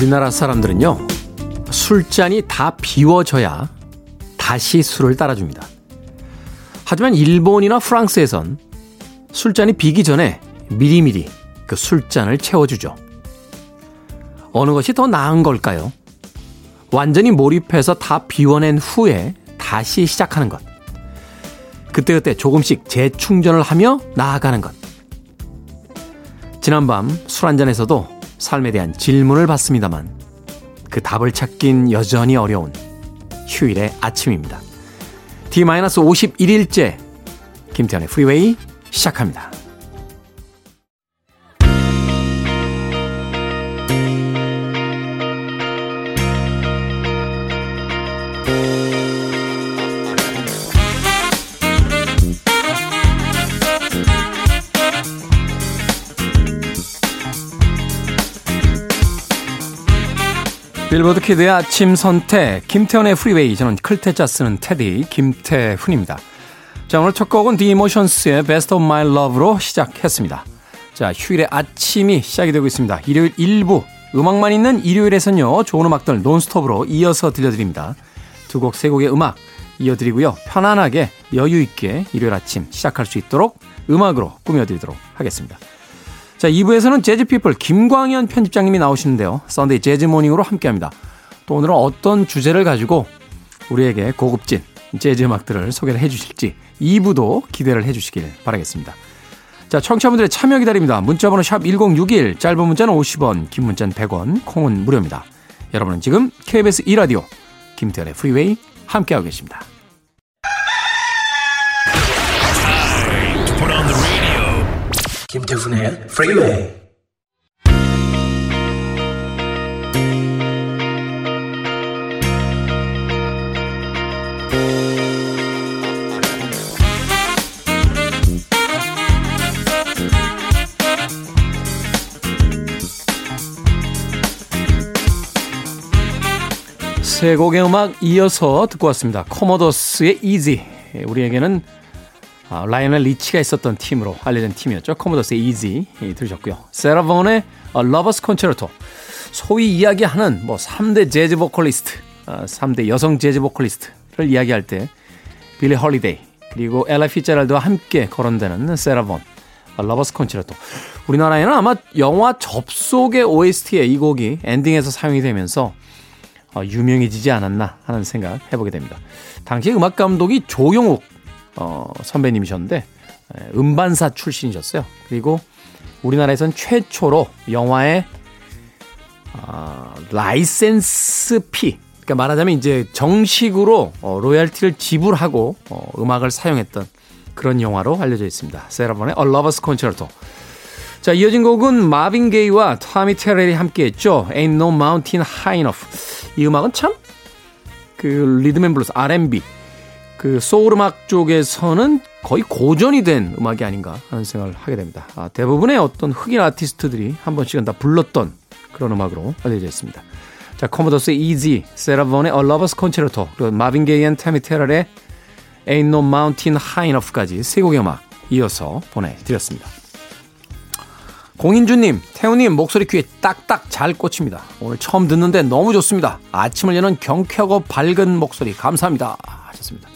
우리나라 사람들은요, 술잔이 다 비워져야 다시 술을 따라줍니다. 하지만 일본이나 프랑스에선 술잔이 비기 전에 미리미리 그 술잔을 채워주죠. 어느 것이 더 나은 걸까요? 완전히 몰입해서 다 비워낸 후에 다시 시작하는 것. 그때그때 조금씩 재충전을 하며 나아가는 것. 지난밤 술 한잔에서도 삶에 대한 질문을 받습니다만 그 답을 찾긴 여전히 어려운 휴일의 아침입니다. D-51일째 김태현의 프리웨이 시작합니다. 빌보드 Kid의 아침 선택 김태훈의 프리웨이 저는 클 태 자 쓰는 태디 김태훈입니다. 자 오늘 첫 곡은 디 이모션스의 Best of My Love로 시작했습니다. 자 휴일의 아침이 시작이 되고 있습니다. 일요일 1부 음악만 있는 일요일에선요 좋은 음악들 논스톱으로 이어서 들려드립니다. 두 곡 세 곡의 음악 이어드리고요 편안하게 여유 있게 일요일 아침 시작할 수 있도록 음악으로 꾸며드리도록 하겠습니다. 자, 2부에서는 재즈피플 김광현 편집장님이 나오시는데요. Sunday Jazz Morning으로 함께합니다. 또 오늘은 어떤 주제를 가지고 우리에게 고급진 재즈 음악들을 소개를 해주실지 2부도 기대를 해주시길 바라겠습니다. 자, 청취자분들의 참여 기다립니다. 문자번호 샵 1061, 짧은 문자는 50원, 긴 문자는 100원, 콩은 무료입니다. 여러분은 지금 KBS 2라디오 김태훈의 프리웨이 함께하고 계십니다. 김태훈의 프리웨이 세 곡의 음악 이어서 듣고 왔습니다. 코모도스의 Easy. 우리에게는 아, 라이오넬 리치가 있었던 팀으로 알려진 팀이었죠. 코모도스의 Easy 들으셨고요. 세라 본의 Lover's Concerto. 소위 이야기하는 뭐 3대 재즈 보컬리스트, 아, 3대 여성 재즈 보컬리스트를 이야기할 때 빌리 홀리데이 그리고 엘라 피츠제럴드와 함께 거론되는 세라 본 Lover's Concerto. 우리나라에는 아마 영화 접속의 OST에 이 곡이 엔딩에서 사용이 되면서 어, 유명해지지 않았나 하는 생각 해보게 됩니다. 당시 음악 감독이 조영욱 어, 선배님이셨는데 음반사 출신이셨어요. 그리고 우리나라에선 최초로 영화의 어, license fee 그러니까 말하자면 이제 정식으로 어, 로열티를 지불하고 어, 음악을 사용했던 그런 영화로 알려져 있습니다. 세라 본의 A Lover's Concerto. 자, 이어진 곡은 마빈 게이와 타미 테렐이 함께 했죠. Ain't No Mountain High Enough. 이 음악은 참 그 rhythm and blues R&B 그 소울 음악 쪽에서는 거의 고전이 된 음악이 아닌가 하는 생각을 하게 됩니다. 아, 대부분의 어떤 흑인 아티스트들이 한 번씩은 다 불렀던 그런 음악으로 알려져 있습니다. 자, 코모도스의 Easy, 세라 본의 A Lover's Concerto, 그리고 마빈 게이 and 타미 테럴의 Ain't No Mountain High Enough까지 세 곡의 음악 이어서 보내드렸습니다. 공인주님, 태우님 목소리 귀에 딱딱 잘 꽂힙니다. 오늘 처음 듣는데 너무 좋습니다. 아침을 여는 경쾌하고 밝은 목소리 감사합니다. 하셨습니다.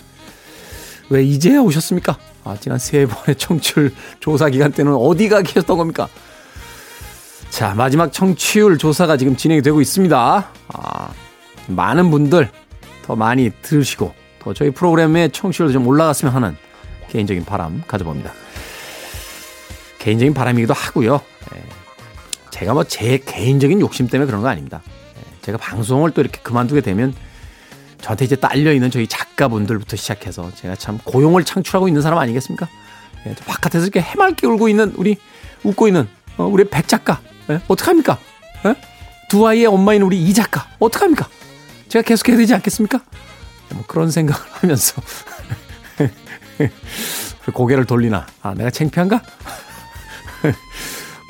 왜 이제야 오셨습니까? 아, 지난 세 번의 청취율 조사 기간 때는 어디가 계셨던 겁니까? 자, 마지막 청취율 조사가 지금 진행이 되고 있습니다. 아, 많은 분들 더 많이 들으시고 더 저희 프로그램의 청취율도 좀 올라갔으면 하는 개인적인 바람 가져봅니다. 개인적인 바람이기도 하고요. 예, 제가 뭐 제 개인적인 욕심 때문에 그런 거 아닙니다. 예, 제가 방송을 또 이렇게 그만두게 되면 저한테 이제 딸려있는 저희 작가분들부터 시작해서 제가 참 고용을 창출하고 있는 사람 아니겠습니까? 예, 바깥에서 이렇게 해맑게 울고 있는 우리 웃고 있는 어, 우리 백 작가 예? 어떡합니까? 예? 두 아이의 엄마인 우리 이 작가 어떡합니까? 제가 계속해야 되지 않겠습니까? 뭐 그런 생각을 하면서 고개를 돌리나 아 내가 창피한가?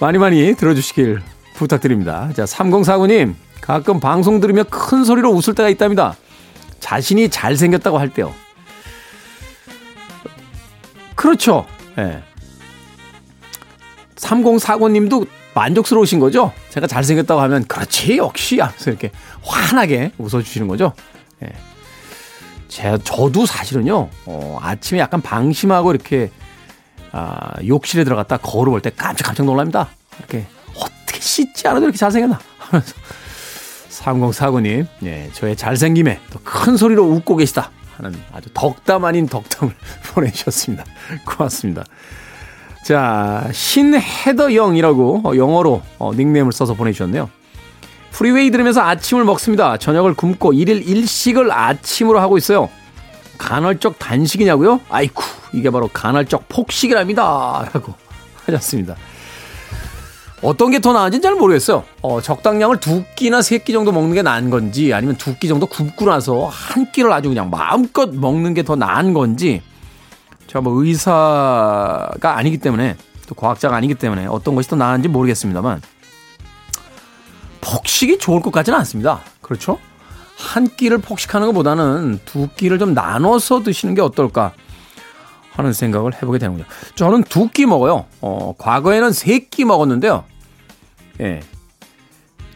많이 많이 들어주시길 부탁드립니다. 자 3049님 가끔 방송 들으며 큰 소리로 웃을 때가 있답니다. 자신이 잘생겼다고 할 때요. 그렇죠. 예. 3049님도 만족스러우신 거죠? 제가 잘생겼다고 하면 그렇지 역시 하면서 이렇게 환하게 웃어주시는 거죠. 예. 제 저도 사실은요 어, 아침에 약간 방심하고 이렇게 아, 욕실에 들어갔다 거울을 볼 때 깜짝 깜짝 놀랍니다. 이렇게 어떻게 씻지 않아도 이렇게 잘생겼나 하면서 3049님 예, 저의 잘생김에 또큰 소리로 웃고 계시다 하는 아주 덕담 아닌 덕담을 보내주셨습니다. 고맙습니다. 자, 신헤더영이라고 어, 영어로 어, 닉네임을 써서 보내주셨네요. 프리웨이 들으면서 아침을 먹습니다. 저녁을 굶고 일일 일식을 아침으로 하고 있어요. 간헐적 단식이냐고요? 아이쿠, 이게 바로 간헐적 폭식이랍니다. 라고 하셨습니다. 어떤 게 더 나은지는 잘 모르겠어요. 어, 적당량을 두 끼나 세 끼 정도 먹는 게 나은 건지 아니면 두 끼 정도 굶고 나서 한 끼를 아주 그냥 마음껏 먹는 게 더 나은 건지 제가 뭐 의사가 아니기 때문에 또 과학자가 아니기 때문에 어떤 것이 더 나은지 모르겠습니다만 폭식이 좋을 것 같지는 않습니다. 그렇죠? 한 끼를 폭식하는 것보다는 두 끼를 좀 나눠서 드시는 게 어떨까 하는 생각을 해보게 되는 거죠. 저는 두 끼 먹어요. 어, 과거에는 세 끼 먹었는데요. 예.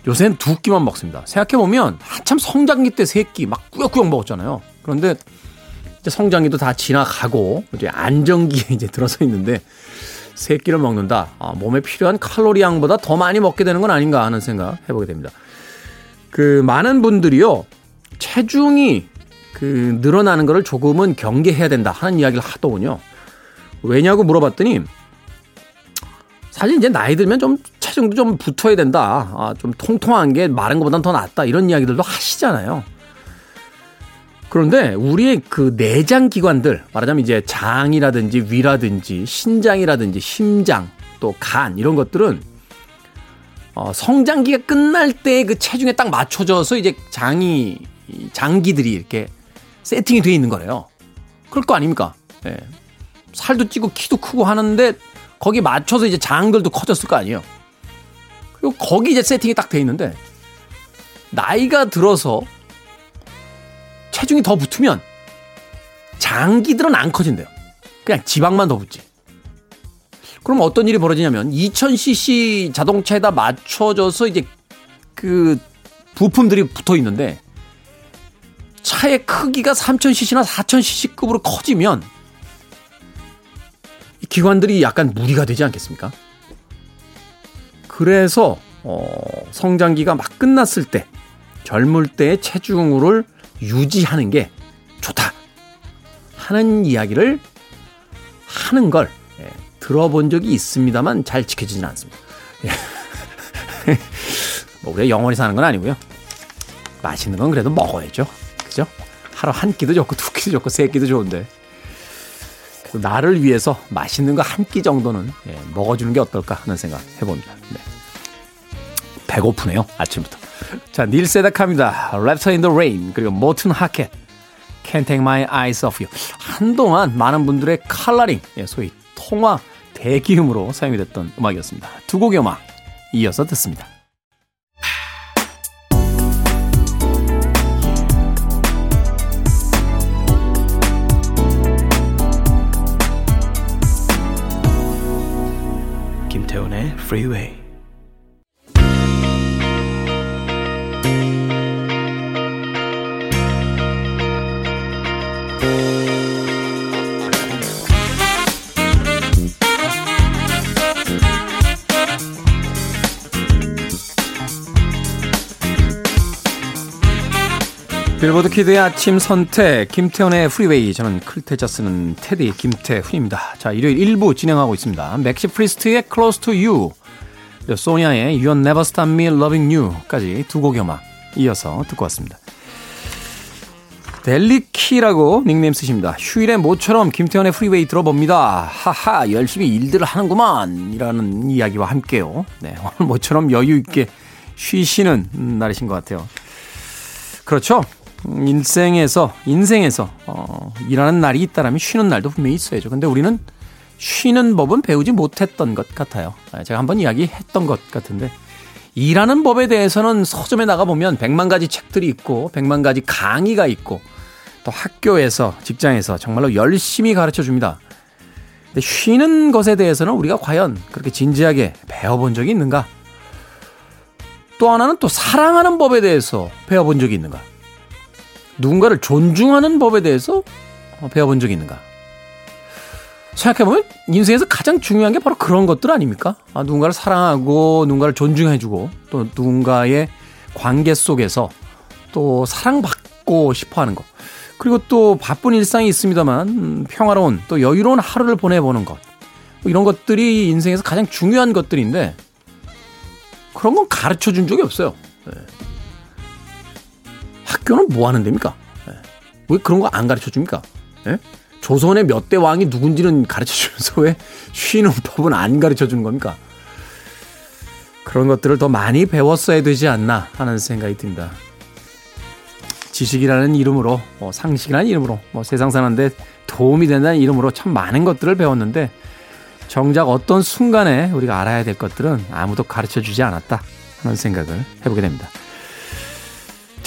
요새는 두 끼만 먹습니다. 생각해보면 한참 성장기 때 세 끼 막 꾸역꾸역 먹었잖아요. 그런데 이제 성장기도 다 지나가고 이제 안정기에 이제 들어서 있는데 세 끼를 먹는다. 아, 몸에 필요한 칼로리 양보다 더 많이 먹게 되는 건 아닌가 하는 생각 해보게 됩니다. 그 많은 분들이요 체중이 그 늘어나는 거를 조금은 경계해야 된다 하는 이야기를 하더군요. 왜냐고 물어봤더니 사실 이제 나이 들면 좀 체중도 좀 붙어야 된다. 아, 좀 통통한 게 마른 것보단 더 낫다. 이런 이야기들도 하시잖아요. 그런데 우리의 그 내장 기관들, 말하자면 이제 장이라든지 위라든지 신장이라든지 심장 또 간 이런 것들은 어, 성장기가 끝날 때 그 체중에 딱 맞춰져서 이제 장이 장기들이 이렇게 세팅이 되어 있는 거래요. 그럴 거 아닙니까? 예. 살도 찌고 키도 크고 하는데 거기 맞춰서 이제 장들도 커졌을 거 아니에요. 그리고 거기 이제 세팅이 딱 돼 있는데 나이가 들어서 체중이 더 붙으면 장기들은 안 커진대요. 그냥 지방만 더 붙지. 그럼 어떤 일이 벌어지냐면 2000cc 자동차에다 맞춰져서 이제 그 부품들이 붙어 있는데 차의 크기가 3000cc나 4000cc급으로 커지면 기관들이 약간 무리가 되지 않겠습니까? 그래서 어, 성장기가 막 끝났을 때 젊을 때의 체중을 유지하는 게 좋다 하는 이야기를 하는 걸 예, 들어본 적이 있습니다만 잘 지켜지지는 않습니다. 예. 뭐 우리가 영원히 사는 건 아니고요. 맛있는 건 그래도 먹어야죠. 그죠? 하루 한 끼도 좋고 두 끼도 좋고 세 끼도 좋은데 나를 위해서 맛있는 거 한 끼 정도는 예, 먹어주는 게 어떨까 하는 생각 해봅니다. 네. 배고프네요 아침부터. 자, 닐 세다카입니다. Raptor in the Rain 그리고 모튼 하켓 Can't Take My Eyes Off You 한동안 많은 분들의 칼라링 예, 소위 통화 대기음으로 사용이 됐던 음악이었습니다. 두 곡의 음악 이어서 듣습니다. 프리웨이 빌보드 키드의 아침 선택 김태훈의 프리웨이 저는 클 태 자 쓰는 태디 김태훈입니다. 자 일요일 1부 진행하고 있습니다. 맥시 프리스트의 Close to You 소니아의 You'll Never Stop Me Loving You까지 두 곡의 음악 이어서 듣고 왔습니다. 델리키라고 닉네임 쓰십니다. 휴일에 모처럼 김태훈의 프리웨이 들어봅니다. 하하 열심히 일들을 하는구만 이라는 이야기와 함께요. 네 오늘 모처럼 여유 있게 쉬시는 날이신 것 같아요. 그렇죠. 인생에서 인생에서 어, 일하는 날이 있다라면 쉬는 날도 분명히 있어야죠. 근데 우리는 쉬는 법은 배우지 못했던 것 같아요. 아, 제가 한번 이야기했던 것 같은데 일하는 법에 대해서는 서점에 나가 보면 백만 가지 책들이 있고 백만 가지 강의가 있고 또 학교에서 직장에서 정말로 열심히 가르쳐 줍니다. 근데 쉬는 것에 대해서는 우리가 과연 그렇게 진지하게 배워본 적이 있는가? 또 하나는 또 사랑하는 법에 대해서 배워본 적이 있는가? 누군가를 존중하는 법에 대해서 배워본 적이 있는가? 생각해보면 인생에서 가장 중요한 게 바로 그런 것들 아닙니까? 아, 누군가를 사랑하고 누군가를 존중해주고 또 누군가의 관계 속에서 또 사랑받고 싶어 하는 것. 그리고 또 바쁜 일상이 있습니다만 음, 평화로운 또 여유로운 하루를 보내보는 것. 뭐 이런 것들이 인생에서 가장 중요한 것들인데 그런 건 가르쳐 준 적이 없어요. 네. 학교는 뭐 하는 데입니까? 네. 왜 그런 거 안 가르쳐 줍니까? 네? 조선의 몇 대 왕이 누군지는 가르쳐 주면서 왜 쉬는 법은 안 가르쳐 주는 겁니까? 그런 것들을 더 많이 배웠어야 되지 않나 하는 생각이 듭니다. 지식이라는 이름으로, 뭐 상식이라는 이름으로, 뭐 세상 사는데 도움이 된다는 이름으로 참 많은 것들을 배웠는데 정작 어떤 순간에 우리가 알아야 될 것들은 아무도 가르쳐 주지 않았다 하는 생각을 해보게 됩니다.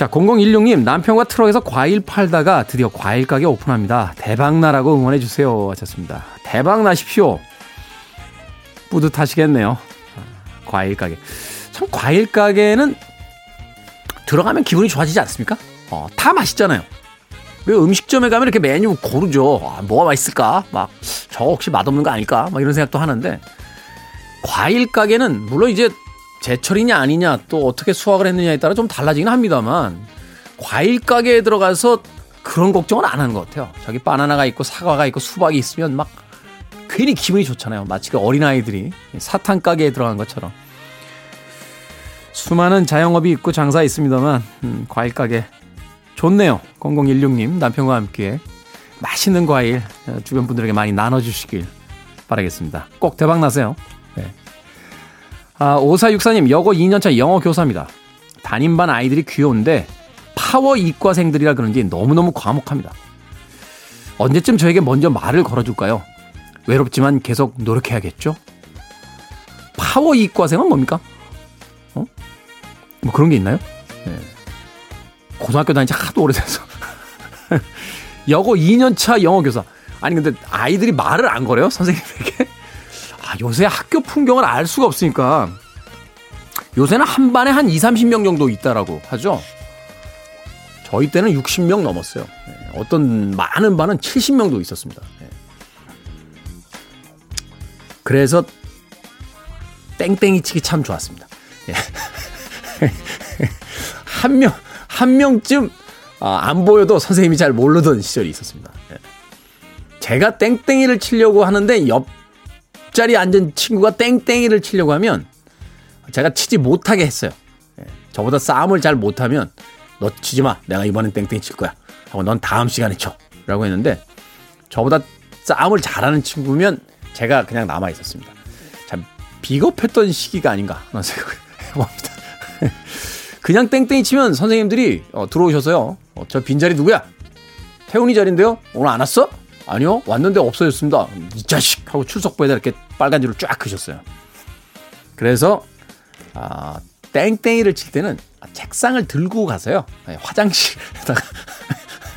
자, 0016님, 남편과 트럭에서 과일 팔다가 드디어 과일 가게 오픈합니다. 대박나라고 응원해주세요. 하셨습니다. 대박 나십시오. 뿌듯하시겠네요. 과일 가게. 참, 과일 가게는 들어가면 기분이 좋아지지 않습니까? 어, 다 맛있잖아요. 왜 음식점에 가면 이렇게 메뉴 고르죠. 아, 뭐가 맛있을까? 막, 저 혹시 맛없는 거 아닐까? 막 이런 생각도 하는데, 과일 가게는 물론 이제 제철이냐 아니냐 또 어떻게 수확을 했느냐에 따라 좀 달라지긴 합니다만, 과일 가게에 들어가서 그런 걱정은 안 하는 것 같아요. 저기 바나나가 있고 사과가 있고 수박이 있으면 막 괜히 기분이 좋잖아요. 마치 그 어린아이들이 사탕 가게에 들어간 것처럼. 수많은 자영업이 있고 장사 있습니다만, 음, 과일 가게 좋네요. 0016님 남편과 함께 맛있는 과일 어, 주변 분들에게 많이 나눠주시길 바라겠습니다. 꼭 대박 나세요. 네. 아, 5464님 여고 2년차 영어 교사입니다. 담임반 아이들이 귀여운데 파워 이과생들이라 그런지 너무너무 과묵합니다. 언제쯤 저에게 먼저 말을 걸어줄까요? 외롭지만 계속 노력해야겠죠? 파워 이과생은 뭡니까? 어? 뭐 그런 게 있나요? 네. 고등학교 다닌 지 하도 오래돼서. 여고 2년차 영어 교사. 아니, 근데 아이들이 말을 안 걸어요? 선생님에게? 아, 요새 학교 풍경을 알 수가 없으니까. 요새는 한 반에 한 2, 30명 정도 있다라고 하죠. 저희 때는 60명 넘었어요. 네, 어떤 많은 반은 70명도 있었습니다. 네. 그래서 땡땡이 치기 참 좋았습니다. 예. 한 명, 한 명쯤 아, 안 보여도 선생님이 잘 모르던 시절이 있었습니다. 예. 제가 땡땡이를 치려고 하는데 옆 자리에 앉은 친구가 땡땡이를 치려고 하면 제가 치지 못하게 했어요. 예. 저보다 싸움을 잘 못하면 너 치지 마. 내가 이번엔 땡땡이 칠 거야. 하고 넌 다음 시간에 쳐. 라고 했는데 저보다 싸움을 잘하는 친구면 제가 그냥 남아 있었습니다. 참 비겁했던 시기가 아닌가 하는 생각을 해봅니다. 그냥 땡땡이 치면 선생님들이 어, 들어오셔서요. 어, 저 빈자리 누구야? 태훈이 자리인데요? 오늘 안 왔어? 아니요. 왔는데 없어졌습니다. 이 자식! 하고 출석부에다 이렇게 빨간 줄을 쫙 그셨어요. 그래서 아, 땡땡이를 칠 때는 책상을 들고 가서요. 화장실에다가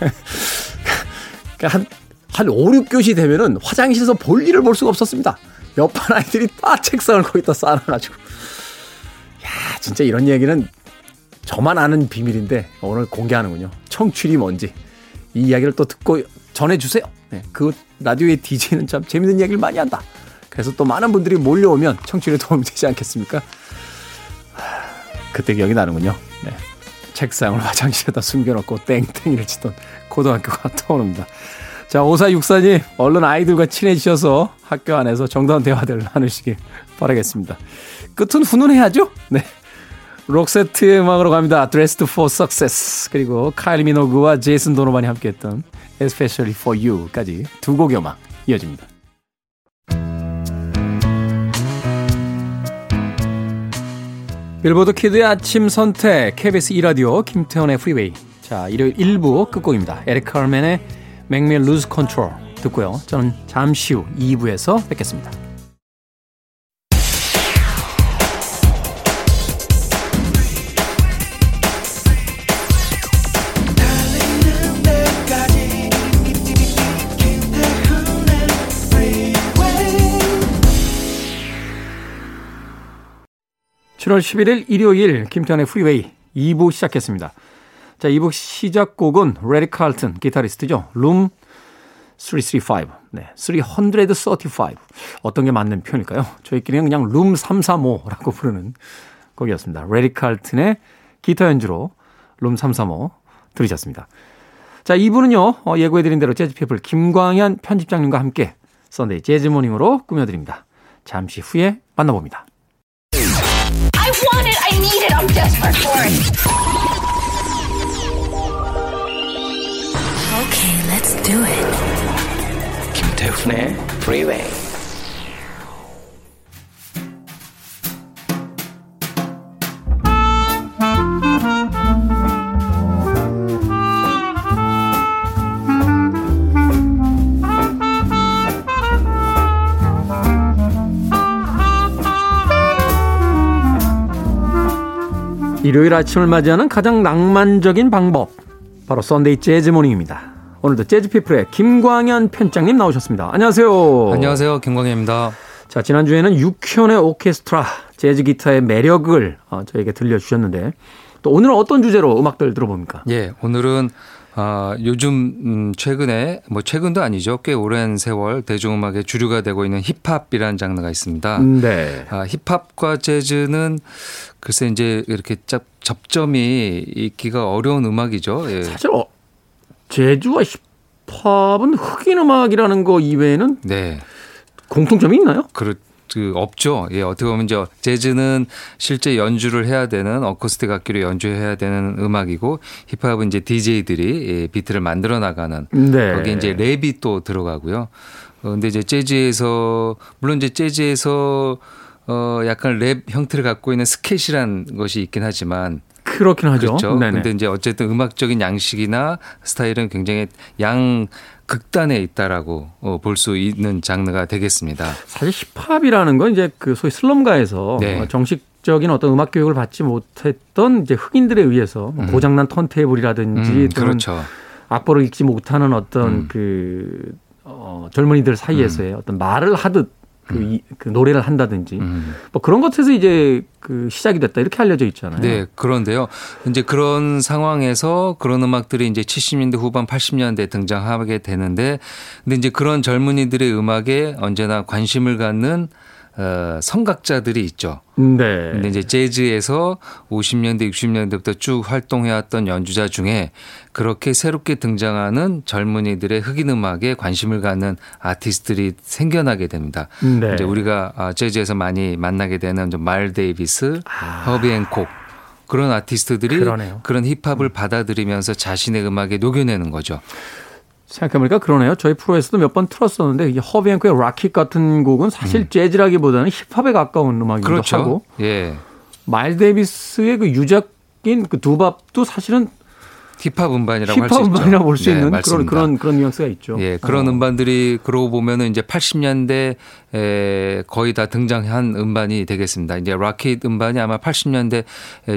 그러니까 한, 한 5, 6교시 되면은 화장실에서 볼 일을 볼 수가 없었습니다. 옆반 아이들이 다 책상을 거기다 쌓아놔가지고. 야, 진짜 이런 얘기는 저만 아는 비밀인데 오늘 공개하는군요. 청취율이 뭔지 이 이야기를 또 듣고 전해주세요. 네, 그 라디오의 DJ는 참 재밌는 이야기를 많이 한다. 그래서 또 많은 분들이 몰려오면 청취율에 도움이 되지 않겠습니까? 그때 기억이 나는군요. 네. 책상을 화장실에다 숨겨놓고 땡땡이를 치던 고등학교가 떠오릅니다. 자, 5464님, 얼른 아이들과 친해지셔서 학교 안에서 정다운 대화들을 나누시길 바라겠습니다. 끝은 훈훈해야죠? 네. 록세트의 음악으로 갑니다. Dressed for Success 그리고 카일 미노그와 제이슨 도노반이 함께했던 Especially for You까지 두 곡의 음악 이어집니다. 빌보드 키드의 아침 선택 KBS 2라디오 김태훈의 프리웨이 자 일요일 1부 끝곡입니다. 에릭 카르멘의 Make Me Lose Control 듣고요. 저는 잠시 후 2부에서 뵙겠습니다. 7월 11일 일요일 김태훈의 프리웨이 2부 시작했습니다. 자, 2부 시작곡은 래리 칼튼 기타리스트죠. 룸 335. 네, 335. 어떤 게 맞는 표현일까요? 저희끼리는 그냥 룸 335라고 부르는 곡이었습니다. 래리 칼튼의 기타 연주로 룸 335 들으셨습니다. 자, 2부는요, 어, 예고해드린 대로 재즈피플 김광현 편집장님과 함께 Sunday Jazz Morning으로 꾸며드립니다. 잠시 후에 만나봅니다. I want it, I need it, I'm desperate for it. Okay, let's do it. 김태훈의 Freeway. 일요일 아침을 맞이하는 가장 낭만적인 방법. 바로 Sunday Jazz Morning입니다. 오늘도 재즈피플의 김광현 편집장님 나오셨습니다. 안녕하세요. 안녕하세요. 김광현입니다. 자, 지난주에는 6현의 오케스트라, 재즈 기타의 매력을 어, 저에게 들려주셨는데 또 오늘은 어떤 주제로 음악들 들어봅니까? 예, 오늘은 아, 요즘 음, 최근에 뭐 최근도 아니죠. 꽤 오랜 세월 대중음악의 주류가 되고 있는 힙합이라는 장르가 있습니다. 네. 아, 힙합과 재즈는 글쎄 이제 이렇게 접, 접점이 있기가 어려운 음악이죠. 예. 사실 어, 재즈와 힙합은 흑인 음악이라는 거 이외에는 네. 공통점이 있나요? 그렇 그 없죠. 예, 어떻게 보면 이제 재즈는 실제 연주를 해야 되는 어쿠스틱 악기로 연주해야 되는 음악이고 힙합은 이제 DJ들이 예, 비트를 만들어 나가는 네. 거기 이제 랩이 또 들어가고요. 어, 근데 이제 재즈에서 물론 이제 재즈에서 어 약간 랩 형태를 갖고 있는 스케치란 것이 있긴 하지만 그렇긴 하죠. 그렇죠. 네네. 근데 이제 어쨌든 음악적인 양식이나 스타일은 굉장히 양 극단에 있다라고 어, 볼수 있는 장르가 되겠습니다. 사실 힙합이라는 건 이제 그 소위 슬럼가에서 네. 정식적인 어떤 음악 교육을 받지 못했던 이제 흑인들에 의해서 뭐 음. 고장난 턴테이블이라든지 음, 그렇죠. 악보를 읽지 못하는 어떤 음. 그 어, 젊은이들 사이에서의 음. 어떤 말을 하듯 그, 음. 이, 그 노래를 한다든지 음. 뭐 그런 것에서 이제 그 시작이 됐다 이렇게 알려져 있잖아요. 네, 그런데요. 이제 그런 상황에서 그런 음악들이 이제 70년대 후반 80년대 등장하게 되는데 근데 이제 그런 젊은이들의 음악에 언제나 관심을 갖는 어, 성각자들이 있죠. 네. 근데 이제 재즈에서 50년대, 60년대부터 쭉 활동해왔던 연주자 중에 그렇게 새롭게 등장하는 젊은이들의 흑인 음악에 관심을 갖는 아티스트들이 생겨나게 됩니다. 네. 이제 우리가 아, 재즈에서 많이 만나게 되는 마일스 데이비스, 아. 허비 행콕 그런 아티스트들이 그러네요. 그런 힙합을 받아들이면서 자신의 음악에 녹여내는 거죠. 생각해보니까 그러네요. 저희 프로에서도 몇 번 틀었었는데 이 허비 행콕의 Rockit 같은 곡은 사실 음. 재즈라기보다는 힙합에 가까운 음악이기도 그렇죠. 하고 예. 마일 데이비스의 그 유작인 그 두밥도 사실은 힙합 음반이라고 힙합 음반이라고 볼 수 있는 네, 그런 그런 그런 뉘앙스가 있죠. 예, 그런 어. 음반들이 그러고 보면은 이제 80년대 에 거의 다 등장한 음반이 되겠습니다. 이제 락킷 음반이 아마 80년대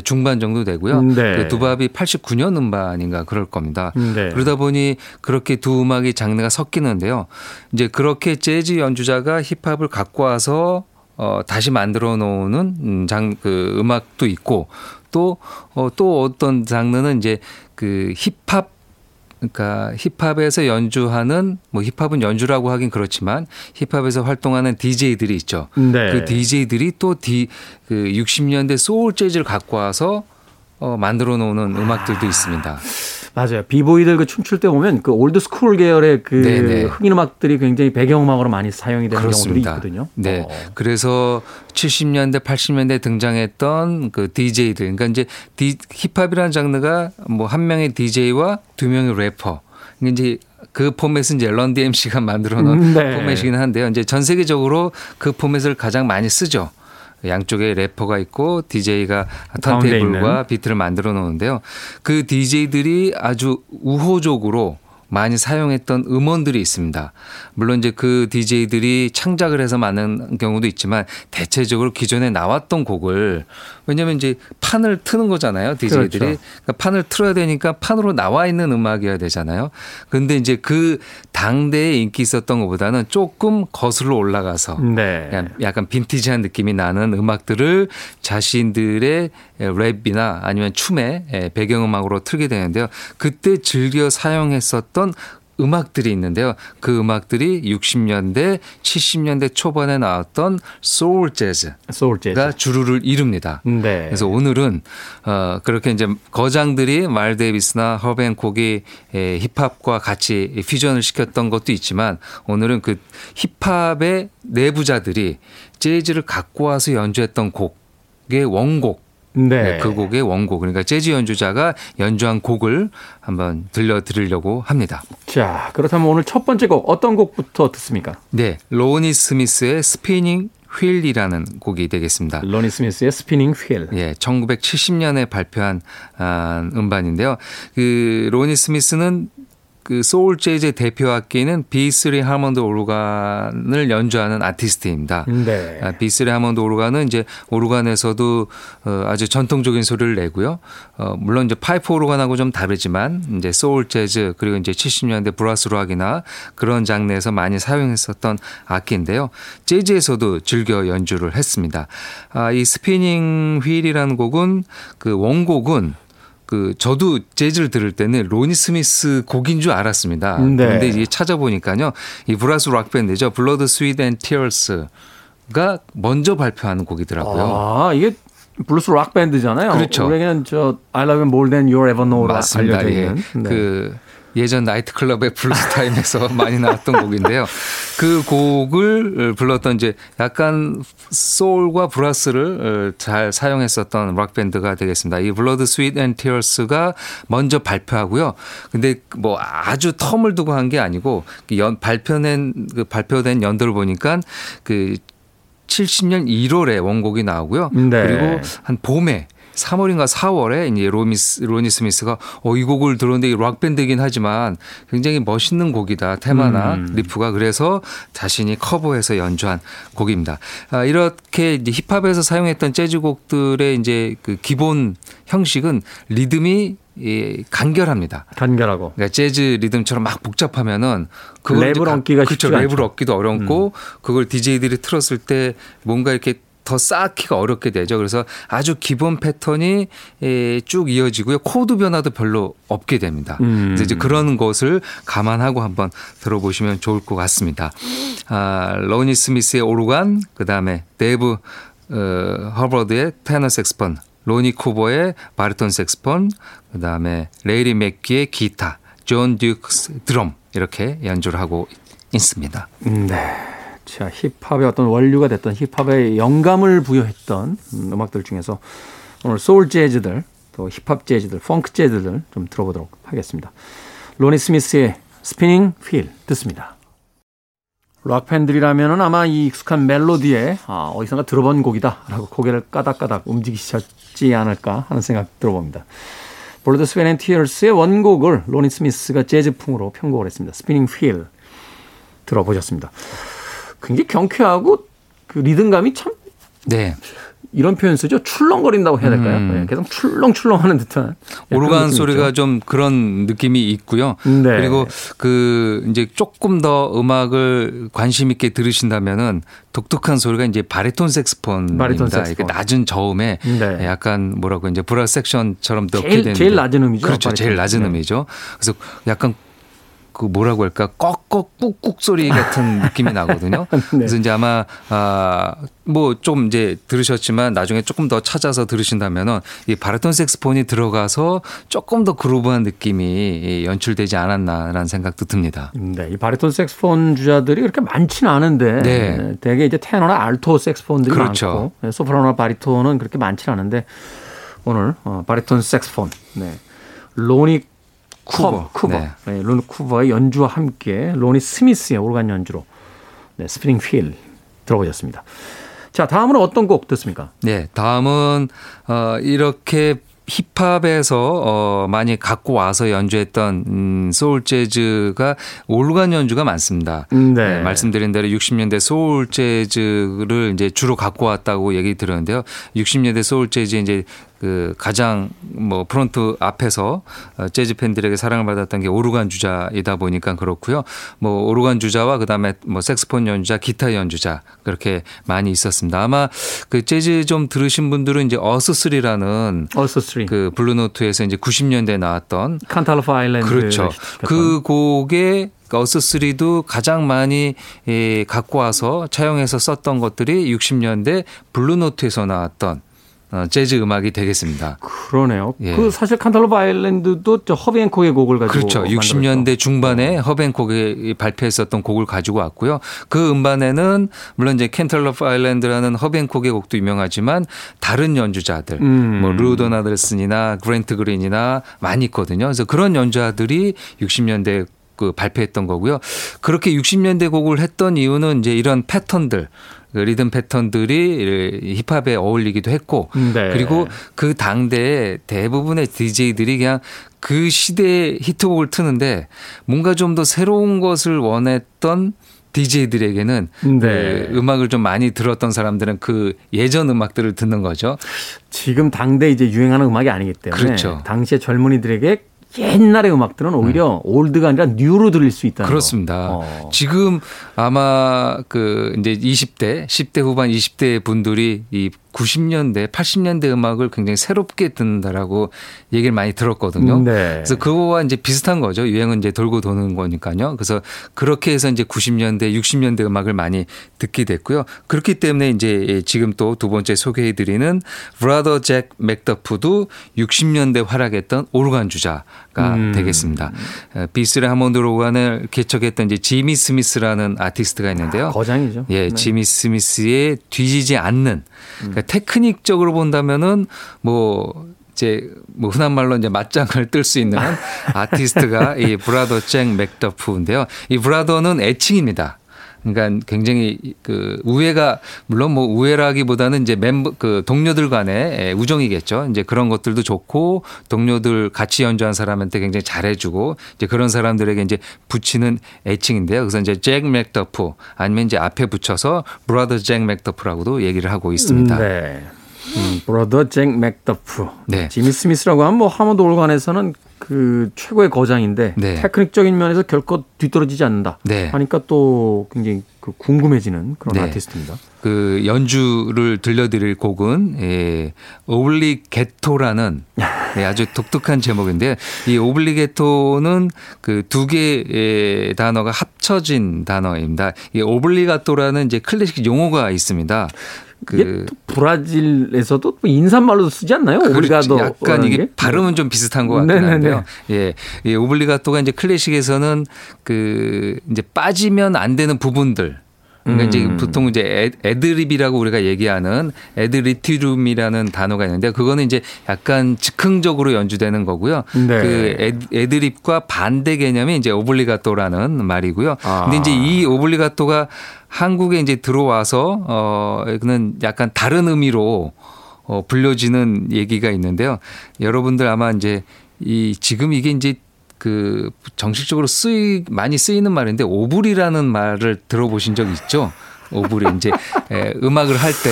중반 정도 되고요. 네. 그 두밥이 89년 음반인가 그럴 겁니다. 네. 그러다 보니 그렇게 두 음악이 장르가 섞이는데요. 이제 그렇게 재즈 연주자가 힙합을 갖고 와서 어, 다시 만들어 놓는 음, 장, 그 음악도 있고 또, 어, 또 어떤 장르는 이제 그 힙합 그러니까 힙합에서 연주하는 뭐 힙합은 연주라고 하긴 그렇지만 힙합에서 활동하는 DJ들이 있죠. 네. 그 DJ들이 또 디 그 60년대 소울 재즈를 갖고 와서 어 만들어 놓는 음악들도 있습니다. 맞아요. 비보이들 그 춤출 때 보면 그 old school 계열의 그 네네. 흑인 음악들이 굉장히 배경 음악으로 많이 사용이 되는 그렇습니다. 경우들이 있거든요. 네. 어. 그래서 70년대, 80년대 등장했던 그 DJ들. 그러니까 이제 디, 힙합이라는 장르가 뭐 한 명의 DJ와 두 명의 래퍼. 이제 그 포맷은 이제 런디 MC가 만들어 놓은 음, 네. 포맷이긴 한데요. 이제 전 세계적으로 그 포맷을 가장 많이 쓰죠. 양쪽에 래퍼가 있고 DJ가 턴테이블과 비트를 만들어 놓는데요. 그 DJ들이 아주 우호적으로 많이 사용했던 음원들이 있습니다. 물론 이제 그 DJ들이 창작을 해서 많은 경우도 있지만 대체적으로 기존에 나왔던 곡을 왜냐면 이제 판을 트는 거잖아요. DJ들이. 그렇죠. 그러니까 판을 틀어야 되니까 판으로 나와 있는 음악이어야 되잖아요. 근데 이제 그 당대에 인기 있었던 것보다는 조금 거슬러 올라가서 네. 약간 빈티지한 느낌이 나는 음악들을 자신들의 랩이나 아니면 춤의 배경음악으로 틀게 되는데요. 그때 즐겨 사용했었던 음악들이 있는데요. 그 음악들이 60년대, 70년대 초반에 나왔던 소울 재즈가 소울 재즈. 주류를 이룹니다. 네. 그래서 오늘은 어 그렇게 이제 거장들이 말 데이비스나 허벤콕이 힙합과 같이 퓨전을 시켰던 것도 있지만 오늘은 그 힙합의 내부자들이 재즈를 갖고 와서 연주했던 곡의 원곡 네. 네. 그 곡의 원곡 그러니까 재즈 연주자가 연주한 곡을 한번 들려드리려고 합니다. 자 그렇다면 오늘 첫 번째 곡 어떤 곡부터 듣습니까? 네, 로니 스미스의 Spinning Wheel이라는 곡이 되겠습니다. 로니 스미스의 Spinning Wheel. 예, 1970년에 발표한 아, 음반인데요. 그 로니 스미스는 그 소울 재즈의 대표 악기는 B3 하몬드 오르간을 연주하는 아티스트입니다. 네. B3 하몬드 오르간은 이제 오르간에서도 어 아주 전통적인 소리를 내고요. 어 물론 이제 파이프 오르간하고 좀 다르지만 이제 소울 재즈 그리고 이제 70년대 브라스 락이나 그런 장르에서 많이 사용했었던 악기인데요. 재즈에서도 즐겨 연주를 했습니다. 아, 이 Spinning Wheel이라는 곡은 그 원곡은 그 저도 재즈를 들을 때는 로니 스미스 곡인 줄 알았습니다. 네. 그런데 이제 찾아보니까요. 이 브라스 락 밴드죠. 블러드 스윗 앤 티어스가 먼저 발표하는 곡이더라고요. 아, 이게 블루스 락 밴드잖아요. 그렇죠. 우리에게는 저 I Love You More Than You'll Ever Know가 알려져 있는. 예. 네. 그 예전 나이트클럽의 블루스 타임에서 많이 나왔던 곡인데요. 그 곡을 불렀던 이제 약간 소울과 브라스를 잘 사용했었던 락 밴드가 되겠습니다. 이 블러드 스윗 앤 티어스가 먼저 발표하고요. 근데 뭐 아주 term을 두고 한 게 아니고 연 발표된 그 발표된 연도를 보니까 그 70년 1월에 원곡이 나오고요. 네. 그리고 한 봄에 3월인가 4월에 이제 로미스, 로니 스미스가 어, 이 곡을 들었는데 락밴드이긴 하지만 굉장히 멋있는 곡이다. 테마나 음. riff가 그래서 자신이 커버해서 연주한 곡입니다. 아, 이렇게 이제 힙합에서 사용했던 재즈 곡들의 이제 그 기본 형식은 리듬이 이 간결합니다. 간결하고. 그러니까 재즈 리듬처럼 막 복잡하면은 그걸 랩을 얹기가 그렇죠. 랩을 얹기도 어렵고 음. 그걸 DJ들이 틀었을 때 뭔가 이렇게 더 쌓기가 어렵게 되죠. 그래서 아주 기본 패턴이 예, 쭉 이어지고요. 코드 변화도 별로 없게 됩니다. 음. 이제 그런 것을 감안하고 한번 들어보시면 좋을 것 같습니다. 아, 로니 스미스의 오르간, 그 다음에 데이브 어, 허버드의 테너 색스폰, 로니 쿠버의 바리톤 색스폰, 그 다음에 래리 맥기의 기타, 존 듀크스 드럼 이렇게 연주를 하고 있습니다. 네. 자, 힙합의 어떤 원류가 됐던 힙합의 영감을 부여했던 음악들 중에서 오늘 소울 재즈들, 또 힙합 재즈들, 펑크 재즈들 좀 들어보도록 하겠습니다. 로니 스미스의 Spinning Wheel 듣습니다. 락 팬들이라면 아마 이 익숙한 멜로디에 아, 어디선가 들어본 곡이다라고 고개를 까닥까닥 움직이셨지 않을까 하는 생각 들어봅니다. Blood Sweat and Tears의 원곡을 로니 스미스가 재즈풍으로 편곡을 했습니다. Spinning Wheel 들어보셨습니다. 굉장히 경쾌하고 그 리듬감이 참 네. 이런 표현 쓰죠. 출렁거린다고 해야 될까요? 음. 네, 계속 출렁출렁하는 듯한 오르간 소리가 좀 그런 느낌이 있고요. 네. 그리고 그 이제 조금 더 음악을 관심 있게 들으신다면은 독특한 소리가 이제 바리톤 색스폰입니다. 바리톤 색스폰. 낮은 저음에 네. 약간 뭐라고 이제 brass section처럼 넣게 되는 제일 낮은 음이죠. 그렇죠. 제일 낮은 네. 음이죠. 그래서 약간 그 뭐라고 할까 꺽꺽 꾹꾹 소리 같은 느낌이 나거든요. 네. 그래서 이제 아마 아뭐 좀 이제 들으셨지만 나중에 조금 더 찾아서 들으신다면은 이 바르톤 색스폰이 들어가서 조금 더 그루브한 느낌이 연출되지 않았나라는 생각도 듭니다. 네, 이 바리톤 색스폰 주자들이 그렇게 많지는 않은데 네. 대개 이제 테너나 알토 색스폰들이 그렇죠. 많고 네, 소프라노나 바리톤은 그렇게 많지는 않은데 오늘 어, 바리톤 색스폰 네. 로니 쿠버, 쿠버. 네. 네, 론 쿠버의 연주와 함께 로니 스미스의 오르간 연주로 네, Spinning Wheel 들어보셨습니다. 자, 다음으로 어떤 곡 듣습니까? 네, 다음은 어, 이렇게 힙합에서 어 많이 갖고 와서 연주했던 음 소울 재즈가 올간 연주가 많습니다. 네. 네, 말씀드린 대로 60년대 소울 재즈를 이제 주로 갖고 왔다고 얘기 들었는데요. 60년대 소울 재즈 이제 그 가장 뭐 front 앞에서 어, 재즈 팬들에게 사랑을 받았던 게 오르간 주자이다 보니까 그렇고요. 뭐 오르간 주자와 그다음에 뭐 색스폰 연주자, 기타 연주자 그렇게 많이 있었습니다. 아마 그 재즈 좀 들으신 분들은 이제 Us3라는 Us3 그 블루노트에서 이제 90년대에 나왔던 Cantaloupe Island 그렇죠. 그 곡에 Us3도 가장 많이 예, 갖고 와서 차용해서 썼던 것들이 60년대 블루노트에서 나왔던 어, 재즈 음악이 되겠습니다. 그러네요. 예. 그 사실 칸탈로바 아일랜드도 저 허비앤콕의 곡을 가지고 그렇죠. 60년대 중반에 어. 허비앤콕이 발표했었던 곡을 가지고 왔고요. 그 음반에는 물론 이제 캔탈로바 아일랜드라는 허비앤콕의 곡도 유명하지만 다른 연주자들 음. 뭐 루도나들슨이나 그랜트 그린이나 많이 있거든요. 그래서 그런 연주자들이 60년대 그 발표했던 거고요. 그렇게 60년대 곡을 했던 이유는 이제 이런 패턴들 그 리듬 패턴들이 힙합에 어울리기도 했고 네. 그리고 그 당대에 대부분의 DJ들이 그냥 그 시대의 히트곡을 트는데 뭔가 좀 더 새로운 것을 원했던 DJ들에게는 네. 그 음악을 좀 많이 들었던 사람들은 그 예전 음악들을 듣는 거죠. 지금 당대 이제 유행하는 음악이 아니기 때문에 그렇죠. 당시의 젊은이들에게 옛날의 음악들은 오히려 음. 올드가 아니라 뉴로 들릴 수 있다는 그렇습니다. 어. 지금 아마 그 이제 20대, 10대 후반 20대 분들이 이 90년대, 80년대 음악을 굉장히 새롭게 듣는다라고 얘기를 많이 들었거든요. 네. 그래서 그거와 이제 비슷한 거죠. 유행은 이제 돌고 도는 거니까요. 그래서 그렇게 해서 이제 90년대, 60년대 음악을 많이 듣게 됐고요. 그렇기 때문에 이제 지금 또 두 번째 소개해 드리는 브라더 잭 맥더프도 60년대 활약했던 오르간 주자가 음. 되겠습니다. B3 하몬드 오르간을 개척했던 이제 지미 스미스라는 아티스트가 있는데요. 아, 거장이죠. 예, 네. 지미 스미스의 뒤지지 않는 그러니까 테크닉적으로 본다면은 뭐 이제 뭐 흔한 말로 이제 맞짱을 뜰 수 있는 아티스트가 이 브라더 잭 맥더프인데요. 이 brother는 애칭입니다. 그러니까 굉장히 그 우애가 물론 뭐 우애라기보다는 이제 멤버 그 동료들 간의 우정이겠죠. 이제 그런 것들도 좋고 동료들 같이 연주한 사람한테 굉장히 잘해주고 이제 그런 사람들에게 이제 붙이는 애칭인데요. 그래서 이제 잭 맥더프 아니면 이제 앞에 붙여서 브라더 잭 맥더프라고도 얘기를 하고 있습니다. 네. 음, 브라더 잭 맥더프. 네. 지미 스미스라고 하면 뭐 하몬드 올간에서는 그 최고의 거장인데 네. 테크닉적인 면에서 결코 뒤떨어지지 않는다. 네. 하니까 또 굉장히 그 궁금해지는 그런 네. 아티스트입니다. 그 연주를 들려드릴 곡은 예, 오블리게토라는 예, 아주 독특한 제목인데 이 오블리게토는 그 두 개의 단어가 합쳐진 단어입니다. 이 오블리가토라는 이제 클래식 용어가 있습니다. 그 브라질에서도 인사말로 쓰지 않나요? 그렇죠. 오블리가도 약간 이게 게? 발음은 좀 비슷한 것 같긴. 한데요. 예, 이 오블리가토가 이제 클래식에서는 그 이제 빠지면 안 되는 부분들 그러니까 음. 이제 보통 이제 애드립이라고 우리가 얘기하는 애드리티룸이라는 단어가 있는데 그거는 이제 약간 즉흥적으로 연주되는 거고요. 네. 그 애드립과 반대 개념이 이제 오블리가토라는 말이고요. 아. 근데 이제 이 오블리가토가 한국에 이제 들어와서 어 그는 약간 다른 의미로 어 불려지는 얘기가 있는데요. 여러분들 아마 이제 이 지금 이게 이제 그 정식적으로 쓰이 많이 쓰이는 말인데 오불이라는 말을 들어보신 적 있죠? 오불이 이제 음악을 할 때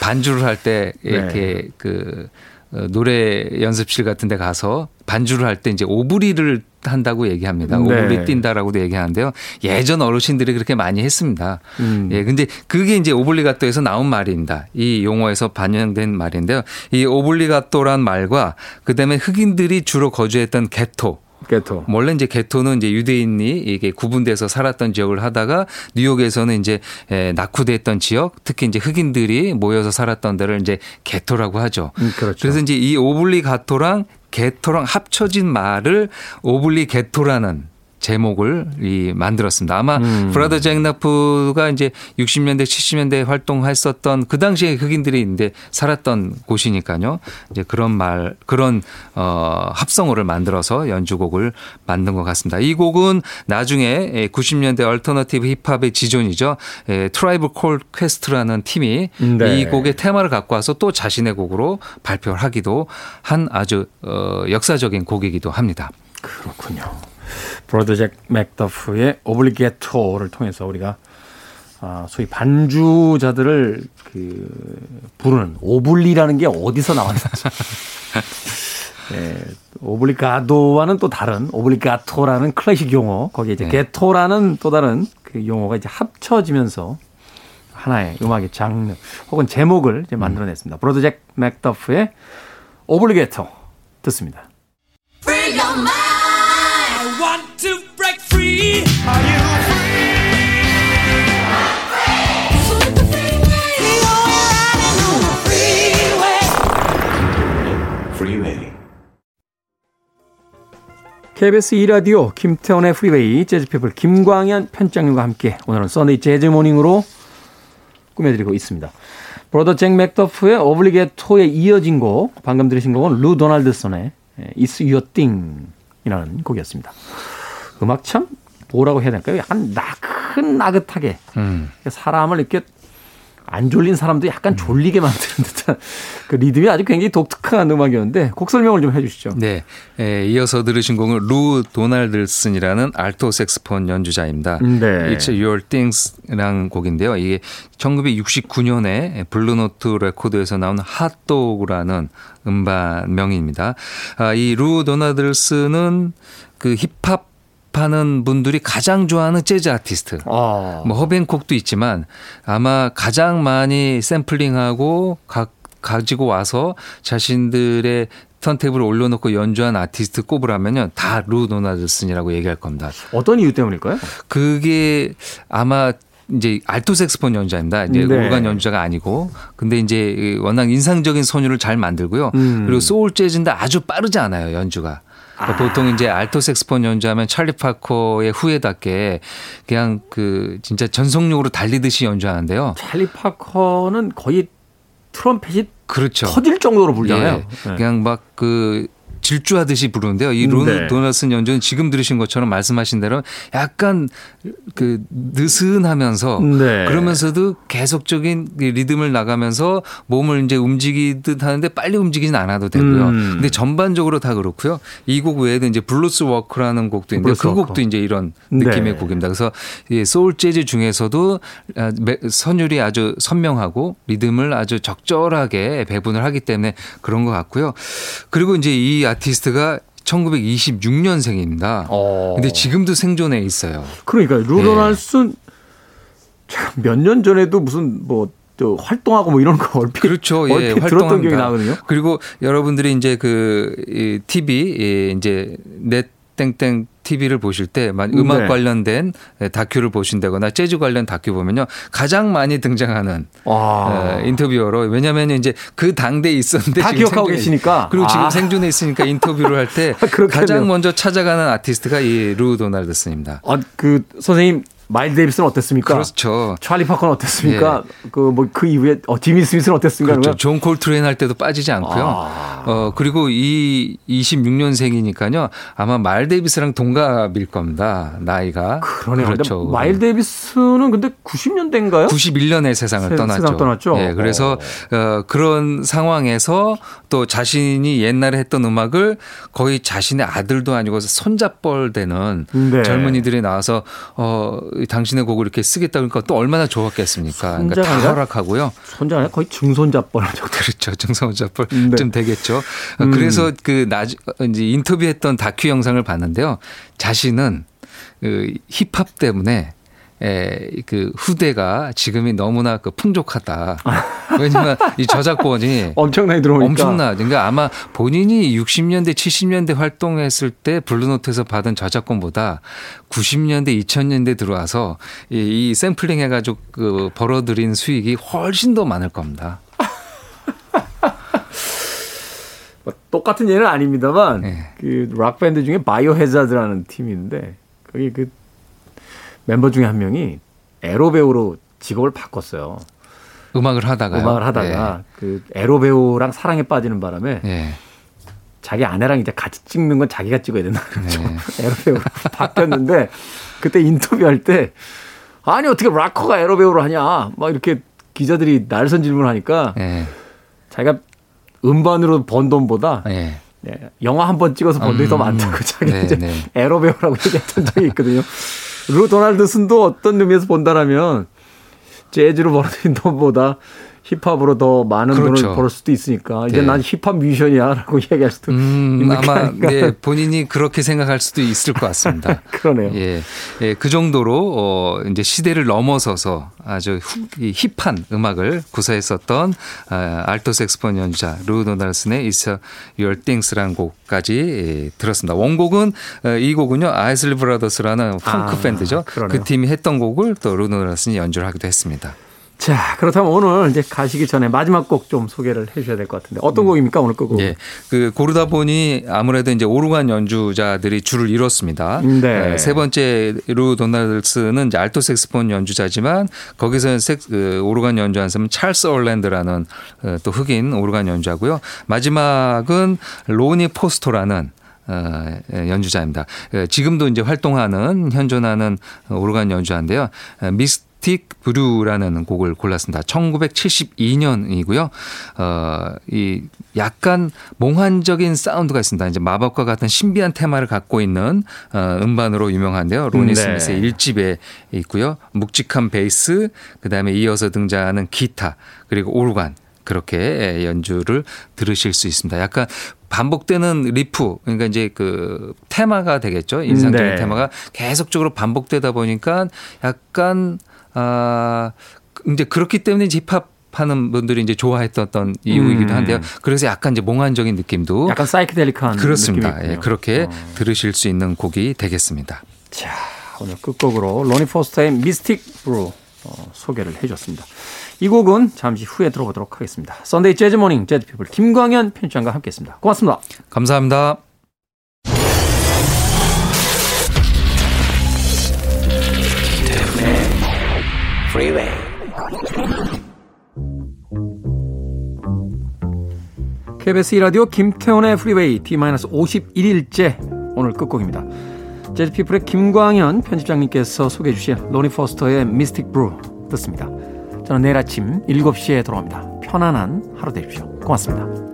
반주를 할 때 이렇게 네. 그 어, 노래 연습실 같은 데 가서 반주를 할 때 이제 오브리를 한다고 얘기합니다. 네. 오브리 뛴다라고도 얘기하는데요. 예전 어르신들이 그렇게 많이 했습니다. 음. 예. 근데 그게 이제 오블리가토에서 나온 말입니다. 이 용어에서 반영된 말인데요. 이 오블리가토란 말과 그다음에 흑인들이 주로 거주했던 게토 게토. 원래 이제 게토는 이제 유대인이 이게 구분돼서 살았던 지역을 하다가 뉴욕에서는 이제 낙후됐던 지역, 특히 이제 흑인들이 모여서 살았던 데를 이제 게토라고 하죠. 음, 그렇죠. 그래서 이제 이 오블리가토랑 게토랑 합쳐진 말을 오블리게토라는 제목을 이 만들었습니다. 아마 음. 브라더 잭나프가 이제 60년대 70년대 활동했었던 그 당시에 흑인들이 이제 살았던 곳이니까요. 이제 그런 말 그런 어 합성어를 만들어서 연주곡을 만든 것 같습니다. 이 곡은 나중에 90년대 alternative 힙합의 지존이죠. Tribe Called Quest라는 팀이 네. 이 곡의 테마를 갖고 와서 또 자신의 곡으로 발표를 하기도 한 아주 어 역사적인 곡이기도 합니다. 그렇군요. 브라더 잭 맥더프의 Oblighetto를 통해서 우리가 아, 소위 반주자들을 그 부르는 오블리라는 게 어디서 나왔는지. 예, 오블리가도와는 또 다른 오블리가토라는 클래식 용어, 거기에 이제 네. 게토라는 또 다른 그 용어가 이제 합쳐지면서 하나의 음악의 장르 혹은 제목을 이제 만들어냈습니다. 브라더 잭 맥더프의 Oblighetto 듣습니다. KBS 2라디오 김태원의 프리웨이 재즈피플 김광현 편집장님과 함께 오늘은 sunny 재즈 morning으로 꾸며드리고 있습니다. 브라더 잭 맥더프의 Oblighetto에 이어진 곡 방금 들으신 곡은 루 도널드슨의 It's Your Thing이라는 곡이었습니다. 음악 참 뭐라고 해야 될까요? 약간 나긋 나긋하게 음. 사람을 이렇게 안 졸린 사람도 약간 졸리게 만드는 듯한 그 리듬이 아주 굉장히 독특한 음악이었는데 곡 설명을 좀 해주시죠. 네, 에, 이어서 들으신 곡은 루 도날드슨이라는 알토 색스폰 연주자입니다. 네. It's Your Things라는 곡인데요. 이게 1969년에 블루노트 레코드에서 나온 핫도그라는 음반 명입니다. 아, 이 루 도날드슨은 그 힙합 하는 분들이 가장 좋아하는 재즈 아티스트. 아. 뭐 허비 행콕도 있지만 아마 가장 많이 샘플링하고 가, 가지고 와서 자신들의 턴테이블을 올려놓고 연주한 아티스트 꼽으라면요 다 루 도날드슨이라고 얘기할 겁니다. 어떤 이유 때문일까요? 그게 아마 이제 알토 색스폰 연주자입니다. 이제 네. 오르간 연주자가 아니고 근데 이제 워낙 인상적인 선율을 잘 만들고요. 음. 그리고 소울 재즈인데 아주 빠르지 않아요 연주가. 그러니까 보통 이제 알토 색스폰 연주하면 찰리 파커의 후예답게 그냥 그 진짜 전속력으로 달리듯이 연주하는데요. 찰리 파커는 거의 트럼펫이 그렇죠. 터질 정도로 불잖아요. 예. 네. 그냥 막 그 질주하듯이 부르는데요. 이 론, 네. 도널슨 연주는 지금 들으신 것처럼 말씀하신 대로 약간 그 느슨하면서 네. 그러면서도 계속적인 리듬을 나가면서 몸을 이제 움직이듯 하는데 빨리 움직이진 않아도 되고요. 음. 근데 전반적으로 다 그렇고요. 이 곡 외에도 이제 Blues Walk라는 곡도 있는데 그 워커. 곡도 이제 이런 느낌의 네. 곡입니다. 그래서 소울 재즈 중에서도 아, 선율이 아주 선명하고 리듬을 아주 적절하게 배분을 하기 때문에 그런 것 같고요. 그리고 이제 이 아티스트가 1926년생입니다. 어. 근데 지금도 생존해 있어요. 그러니까 루도날슨 네. 몇년 전에도 무슨 뭐 활동하고 뭐 이런 거 얼핏 그렇죠. 예, 얼핏 들었던 기억이 나거든요. 그리고 여러분들이 이제 그 TV 이제 넷 땡땡 TV를 보실 때 음악 네. 관련된 다큐를 보신다거나 재즈 관련 다큐 보면요 가장 많이 등장하는 아. 인터뷰어로 왜냐하면 이제 그 당대에 있었는데 다 기억하고 계시니까 그리고 지금 아. 생존해 있으니까 인터뷰를 할 때 가장 먼저 찾아가는 아티스트가 이 루 도날드슨입니다. 아, 그 선생님 마일스 데이비스는 어땠습니까? 그렇죠. 찰리 파커는 어땠습니까? 예. 그뭐 그 이후에 어, 지미 스미스는 어땠습니까? 그렇죠. 존 콜트레인 할 때도 빠지지 않고요. 아. 어 그리고 이 26년생이니까요. 아마 마일스 데이비스랑 동갑일 겁니다. 나이가. 그러네요. 그렇죠. 마일스 데이비스는 근데 90년대인가요? 91년에 세상을 세, 떠났죠. 세상 떠났죠. 예. 그래서 어. 어 그런 상황에서 또 자신이 옛날에 했던 음악을 거의 자신의 아들도 아니고 손잡벌 되는 네. 젊은이들이 나와서 어 당신의 곡을 이렇게 쓰겠다 그러니까 또 얼마나 좋았겠습니까? 그러니까 다 허락하고요. 손자가 거의 증손자뻘. 그렇죠. 증손자뻘 네. 좀 되겠죠. 음. 그래서 그 나, 이제 인터뷰했던 다큐 영상을 봤는데요. 자신은 그 힙합 때문에 에, 그 후대가 지금이 너무나 그 풍족하다. 왜냐면 이 저작권이 엄청나게 들어오니까 엄청나. 그러니까 아마 본인이 60년대 70년대 활동했을 때 블루노트에서 받은 저작권보다 90년대 2000년대 들어와서 이, 이 샘플링 해가지고 그 벌어들인 수익이 훨씬 더 많을 겁니다. 뭐 똑같은 예는 아닙니다만 네. 그락 밴드 중에 바이오 헤자드라는 팀인데 거기 그 멤버 중에 한 명이 에로 배우로 직업을 바꿨어요. 음악을 하다가 음악을 하다가 네. 그 에로 배우랑 사랑에 빠지는 바람에 네. 자기 아내랑 이제 같이 찍는 건 자기가 찍어야 된다 그러죠. 네. 에로 배우로 바뀌었는데 그때 인터뷰할 때 아니 어떻게 락커가 에로 배우를 하냐 막 이렇게 기자들이 날선 질문하니까 네. 자기가 음반으로 번 돈보다 네. 네, 영화 한 번 찍어서 번 돈이 음, 더 많다고 자기 네, 이제 네. 에로 배우라고 얘기했던 적이 있거든요. 루 도널드슨도 어떤 의미에서 본다라면 재즈로 벌어들인 돈보다 힙합으로 더 많은 그렇죠. 돈을 벌을 수도 있으니까 이제 네. 난 힙합 뮤지션이야라고 이야기할 수도 음, 아마 네, 본인이 그렇게 생각할 수도 있을 것 같습니다. 그러네요. 예, 예, 그 정도로 어, 이제 시대를 넘어서서 아주 이 힙한 음악을 구사했었던 아, 알토 색스폰 연주자 루 도널슨의 It's Your Things라는 곡까지 예, 들었습니다. 원곡은 어, 이 곡은요 아이슬리 브라더스라는 펑크 아, 밴드죠. 그러네요. 그 팀이 했던 곡을 또루 도널슨이 연주를 하기도 했습니다. 자, 그렇다면 오늘 이제 가시기 전에 마지막 곡 좀 소개를 해 주셔야 될 것 같은데 어떤 음. 곡입니까 오늘 곡? 예, 그 고르다 보니 아무래도 이제 오르간 연주자들이 줄을 이뤘습니다. 네. 네세 번째 루 도널드스는 이제 알토 색스폰 연주자지만 거기서 색, 그 오르간 연주한 사람은 찰스 얼랜드라는 어, 또 흑인 오르간 연주자고요. 마지막은 로니 포스터라는 어, 연주자입니다. 어, 지금도 이제 활동하는 현존하는 오르간 연주자인데요. Mystic Brew라는 곡을 골랐습니다. 1972년이고요. 어, 이 약간 몽환적인 사운드가 있습니다. 이제 마법과 같은 신비한 테마를 갖고 있는 어, 음반으로 유명한데요. 로니 네. 스미스의 1집에 있고요. 묵직한 베이스, 그다음에 이어서 등장하는 기타, 그리고 오르간 그렇게 연주를 들으실 수 있습니다. 약간 반복되는 리프 그러니까 이제 그 테마가 되겠죠. 인상적인 네. 테마가 계속적으로 반복되다 보니까 약간 아, 이제 그렇기 때문에 힙합 하는 분들이 이제 좋아했던 이유이기도 음. 한데요. 그래서 약간 이제 몽환적인 느낌도 약간 사이키델릭한 그렇습니다. 예, 그렇게 어. 들으실 수 있는 곡이 되겠습니다. 자, 오늘 끝곡으로 로니 포스터의 Mystic Brew 어, 소개를 해줬습니다. 이 곡은 잠시 후에 들어보도록 하겠습니다. Sunday Jazz Morning 재즈 피플 김광현 편집장과 함께했습니다. 고맙습니다. 감사합니다. Freeway. KBS 2라디오 김태훈의 프리웨이 D-51일째 오늘 끝곡입니다. 재즈피플의 김광현 편집장님께서 소개해 주신 로니 포스터의 미스틱 브루 듣습니다. 저는 내일 아침 7시에 돌아옵니다. 편안한 하루 되십시오. 고맙습니다.